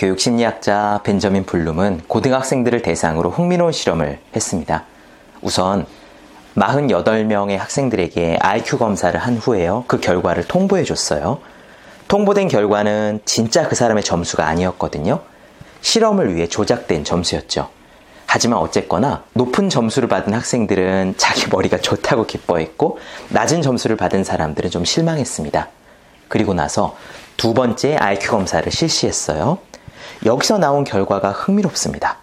교육심리학자 벤저민 블룸은 고등학생들을 대상으로 흥미로운 실험을 했습니다. 우선 48명의 학생들에게 IQ 검사를 한 후에요. 그 결과를 통보해 줬어요. 통보된 결과는 진짜 그 사람의 점수가 아니었거든요. 실험을 위해 조작된 점수였죠. 하지만 어쨌거나 높은 점수를 받은 학생들은 자기 머리가 좋다고 기뻐했고 낮은 점수를 받은 사람들은 좀 실망했습니다. 그리고 나서 두 번째 IQ 검사를 실시했어요. 여기서 나온 결과가 흥미롭습니다.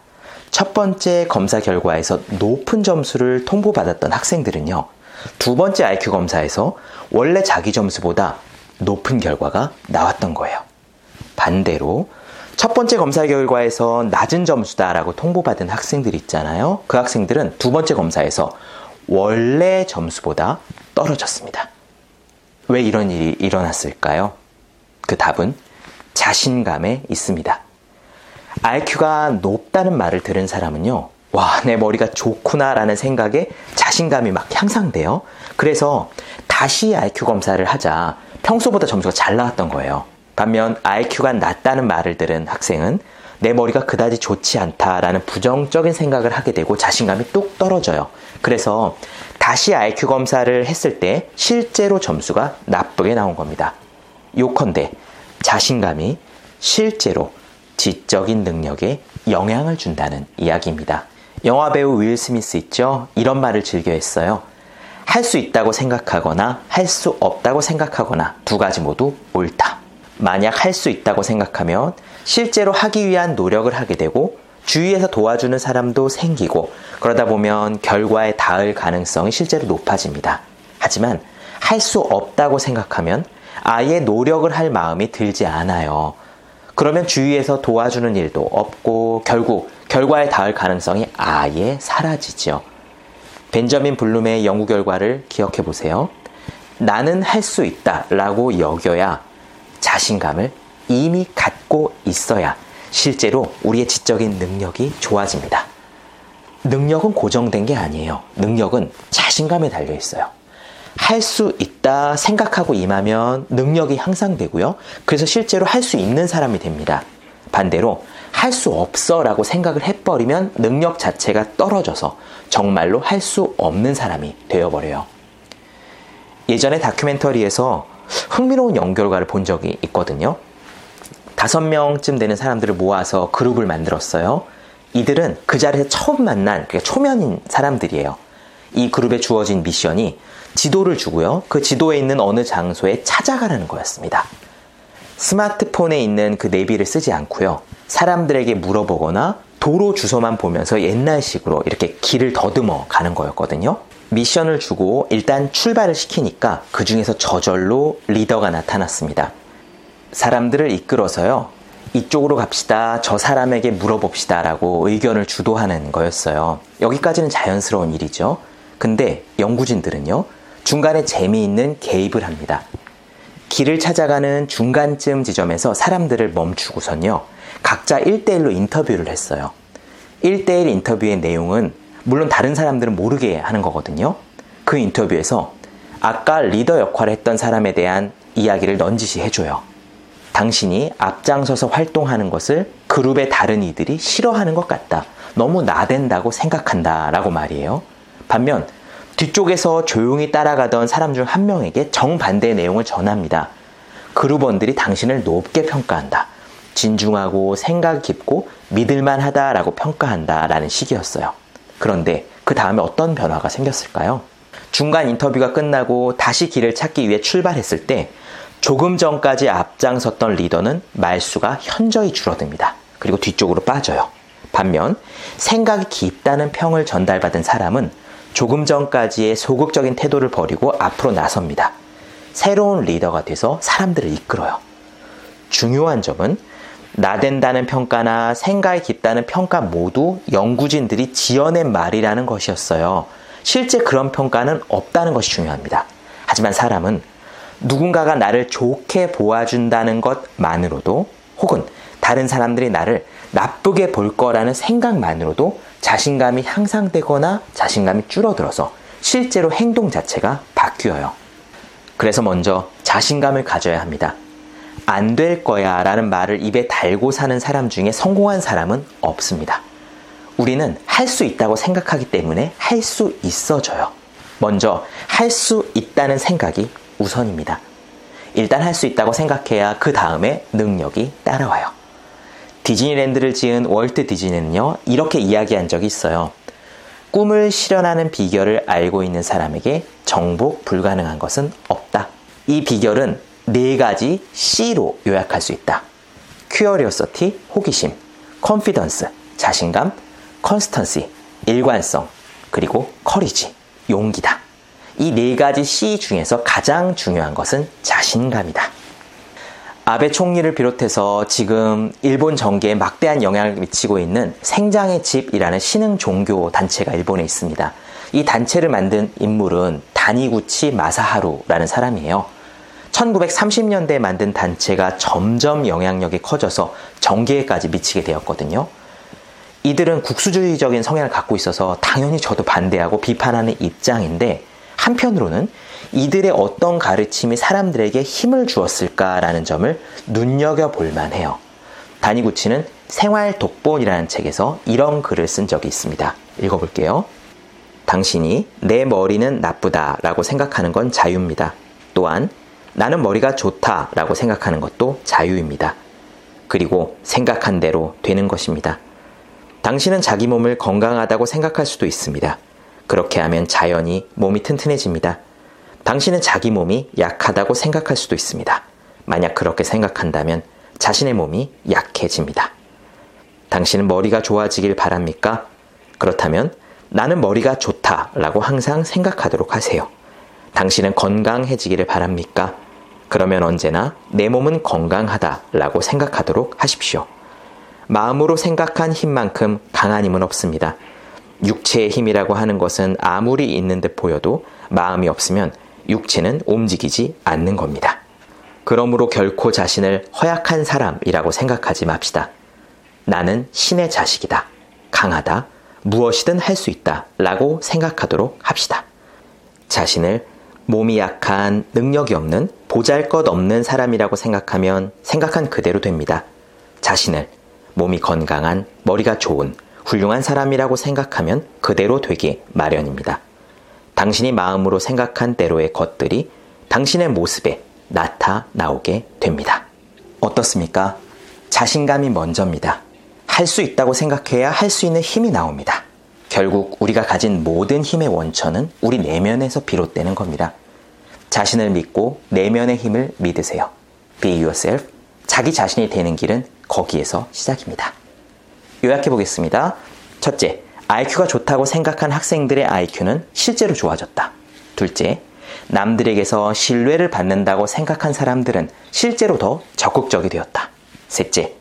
첫 번째 검사 결과에서 높은 점수를 통보받았던 학생들은요, 두 번째 IQ 검사에서 원래 자기 점수보다 높은 결과가 나왔던 거예요. 반대로 첫 번째 검사 결과에서 낮은 점수다라고 통보받은 학생들 있잖아요. 그 학생들은 두 번째 검사에서 원래 점수보다 떨어졌습니다. 왜 이런 일이 일어났을까요? 그 답은 자신감에 있습니다. IQ가 높다는 말을 들은 사람은요, 와, 내 머리가 좋구나 라는 생각에 자신감이 막 향상돼요. 그래서 다시 IQ 검사를 하자 평소보다 점수가 잘 나왔던 거예요. 반면 IQ가 낮다는 말을 들은 학생은 내 머리가 그다지 좋지 않다라는 부정적인 생각을 하게 되고 자신감이 뚝 떨어져요. 그래서 다시 IQ 검사를 했을 때 실제로 점수가 나쁘게 나온 겁니다. 요컨대 자신감이 실제로 지적인 능력에 영향을 준다는 이야기입니다. 영화 배우 윌 스미스 있죠? 이런 말을 즐겨 했어요. 할 수 있다고 생각하거나 할 수 없다고 생각하거나 두 가지 모두 옳다. 만약 할 수 있다고 생각하면 실제로 하기 위한 노력을 하게 되고 주위에서 도와주는 사람도 생기고 그러다 보면 결과에 닿을 가능성이 실제로 높아집니다. 하지만 할 수 없다고 생각하면 아예 노력을 할 마음이 들지 않아요. 그러면 주위에서 도와주는 일도 없고 결국 결과에 닿을 가능성이 아예 사라지죠. 벤저민 블룸의 연구 결과를 기억해 보세요. 나는 할 수 있다 라고 여겨야 자신감을 이미 갖고 있어야 실제로 우리의 지적인 능력이 좋아집니다. 능력은 고정된 게 아니에요. 능력은 자신감에 달려 있어요. 할 수 있다 생각하고 임하면 능력이 향상되고요. 그래서 실제로 할 수 있는 사람이 됩니다. 반대로 할 수 없어 라고 생각을 해버리면 능력 자체가 떨어져서 정말로 할 수 없는 사람이 되어버려요. 예전에 다큐멘터리에서 흥미로운 연결과를 본 적이 있거든요. 다섯 명쯤 되는 사람들을 모아서 그룹을 만들었어요. 이들은 그 자리에서 처음 만난 그러니까 초면인 사람들이에요. 이 그룹에 주어진 미션이 지도를 주고요. 그 지도에 있는 어느 장소에 찾아가라는 거였습니다. 스마트폰에 있는 그 내비를 쓰지 않고요. 사람들에게 물어보거나 도로 주소만 보면서 옛날식으로 이렇게 길을 더듬어 가는 거였거든요. 미션을 주고 일단 출발을 시키니까 그 중에서 저절로 리더가 나타났습니다. 사람들을 이끌어서요. 이쪽으로 갑시다. 저 사람에게 물어봅시다. 라고 의견을 주도하는 거였어요. 여기까지는 자연스러운 일이죠. 근데 연구진들은요. 중간에 재미있는 개입을 합니다. 길을 찾아가는 중간쯤 지점에서 사람들을 멈추고선요. 각자 1대1로 인터뷰를 했어요. 1대1 인터뷰의 내용은 물론 다른 사람들은 모르게 하는 거거든요. 그 인터뷰에서 아까 리더 역할을 했던 사람에 대한 이야기를 넌지시 해줘요. 당신이 앞장서서 활동하는 것을 그룹의 다른 이들이 싫어하는 것 같다. 너무 나댄다고 생각한다. 라고 말이에요. 반면 뒤쪽에서 조용히 따라가던 사람 중 한 명에게 정반대의 내용을 전합니다. 그룹원들이 당신을 높게 평가한다. 진중하고 생각 깊고 믿을만 하다라고 평가한다. 라는 식이었어요. 그런데 그 다음에 어떤 변화가 생겼을까요? 중간 인터뷰가 끝나고 다시 길을 찾기 위해 출발했을 때 조금 전까지 앞장섰던 리더는 말수가 현저히 줄어듭니다. 그리고 뒤쪽으로 빠져요. 반면 생각이 깊다는 평을 전달받은 사람은 조금 전까지의 소극적인 태도를 버리고 앞으로 나섭니다. 새로운 리더가 돼서 사람들을 이끌어요. 중요한 점은 나댄다는 평가나 생각이 깊다는 평가 모두 연구진들이 지어낸 말이라는 것이었어요. 실제 그런 평가는 없다는 것이 중요합니다. 하지만 사람은 누군가가 나를 좋게 보아준다는 것만으로도 혹은 다른 사람들이 나를 나쁘게 볼 거라는 생각만으로도 자신감이 향상되거나 자신감이 줄어들어서 실제로 행동 자체가 바뀌어요. 그래서 먼저 자신감을 가져야 합니다. 안 될 거야 라는 말을 입에 달고 사는 사람 중에 성공한 사람은 없습니다. 우리는 할 수 있다고 생각하기 때문에 할 수 있어져요. 먼저 할 수 있다는 생각이 우선입니다. 일단 할 수 있다고 생각해야 그 다음에 능력이 따라와요. 디즈니랜드를 지은 월트 디즈니는요, 이렇게 이야기한 적이 있어요. 꿈을 실현하는 비결을 알고 있는 사람에게 정복 불가능한 것은 없다. 이 비결은 네 가지 C로 요약할 수 있다. curiosity, 호기심, confidence, 자신감, constancy, 일관성, 그리고 courage, 용기다. 이 네 가지 C 중에서 가장 중요한 것은 자신감이다. 아베 총리를 비롯해서 지금 일본 정계에 막대한 영향을 미치고 있는 생장의 집이라는 신흥 종교 단체가 일본에 있습니다. 이 단체를 만든 인물은 다니구치 마사하루라는 사람이에요. 1930년대에 만든 단체가 점점 영향력이 커져서 정계에까지 미치게 되었거든요. 이들은 국수주의적인 성향을 갖고 있어서 당연히 저도 반대하고 비판하는 입장인데 한편으로는 이들의 어떤 가르침이 사람들에게 힘을 주었을까라는 점을 눈여겨볼 만해요. 다니구치는 생활 독본이라는 책에서 이런 글을 쓴 적이 있습니다. 읽어볼게요. 당신이 내 머리는 나쁘다 라고 생각하는 건 자유입니다. 또한 나는 머리가 좋다 라고 생각하는 것도 자유입니다. 그리고 생각한 대로 되는 것입니다. 당신은 자기 몸을 건강하다고 생각할 수도 있습니다. 그렇게 하면 자연히 몸이 튼튼해집니다. 당신은 자기 몸이 약하다고 생각할 수도 있습니다. 만약 그렇게 생각한다면 자신의 몸이 약해집니다. 당신은 머리가 좋아지길 바랍니까? 그렇다면 나는 머리가 좋다 라고 항상 생각하도록 하세요. 당신은 건강해지기를 바랍니까? 그러면 언제나 내 몸은 건강하다 라고 생각하도록 하십시오. 마음으로 생각한 힘만큼 강한 힘은 없습니다. 육체의 힘이라고 하는 것은 아무리 있는 듯 보여도 마음이 없으면 육체는 움직이지 않는 겁니다. 그러므로 결코 자신을 허약한 사람이라고 생각하지 맙시다. 나는 신의 자식이다. 강하다. 무엇이든 할 수 있다. 라고 생각하도록 합시다. 자신을 몸이 약한, 능력이 없는, 보잘 것 없는 사람이라고 생각하면 생각한 그대로 됩니다. 자신을 몸이 건강한, 머리가 좋은, 훌륭한 사람이라고 생각하면 그대로 되기 마련입니다. 당신이 마음으로 생각한 대로의 것들이 당신의 모습에 나타나오게 됩니다. 어떻습니까? 자신감이 먼저입니다. 할 수 있다고 생각해야 할 수 있는 힘이 나옵니다. 결국 우리가 가진 모든 힘의 원천은 우리 내면에서 비롯되는 겁니다. 자신을 믿고 내면의 힘을 믿으세요. Be yourself. 자기 자신이 되는 길은 거기에서 시작입니다. 요약해 보겠습니다. 첫째, IQ가 좋다고 생각한 학생들의 IQ는 실제로 좋아졌다. 둘째, 남들에게서 신뢰를 받는다고 생각한 사람들은 실제로 더 적극적이 되었다. 셋째,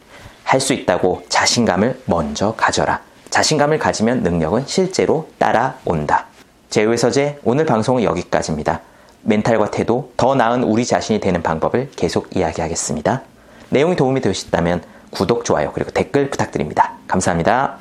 할 수 있다고 자신감을 먼저 가져라. 자신감을 가지면 능력은 실제로 따라온다. 제외서재 오늘 방송은 여기까지입니다. 멘탈과 태도, 더 나은 우리 자신이 되는 방법을 계속 이야기하겠습니다. 내용이 도움이 되셨다면 구독, 좋아요, 그리고 댓글 부탁드립니다. 감사합니다.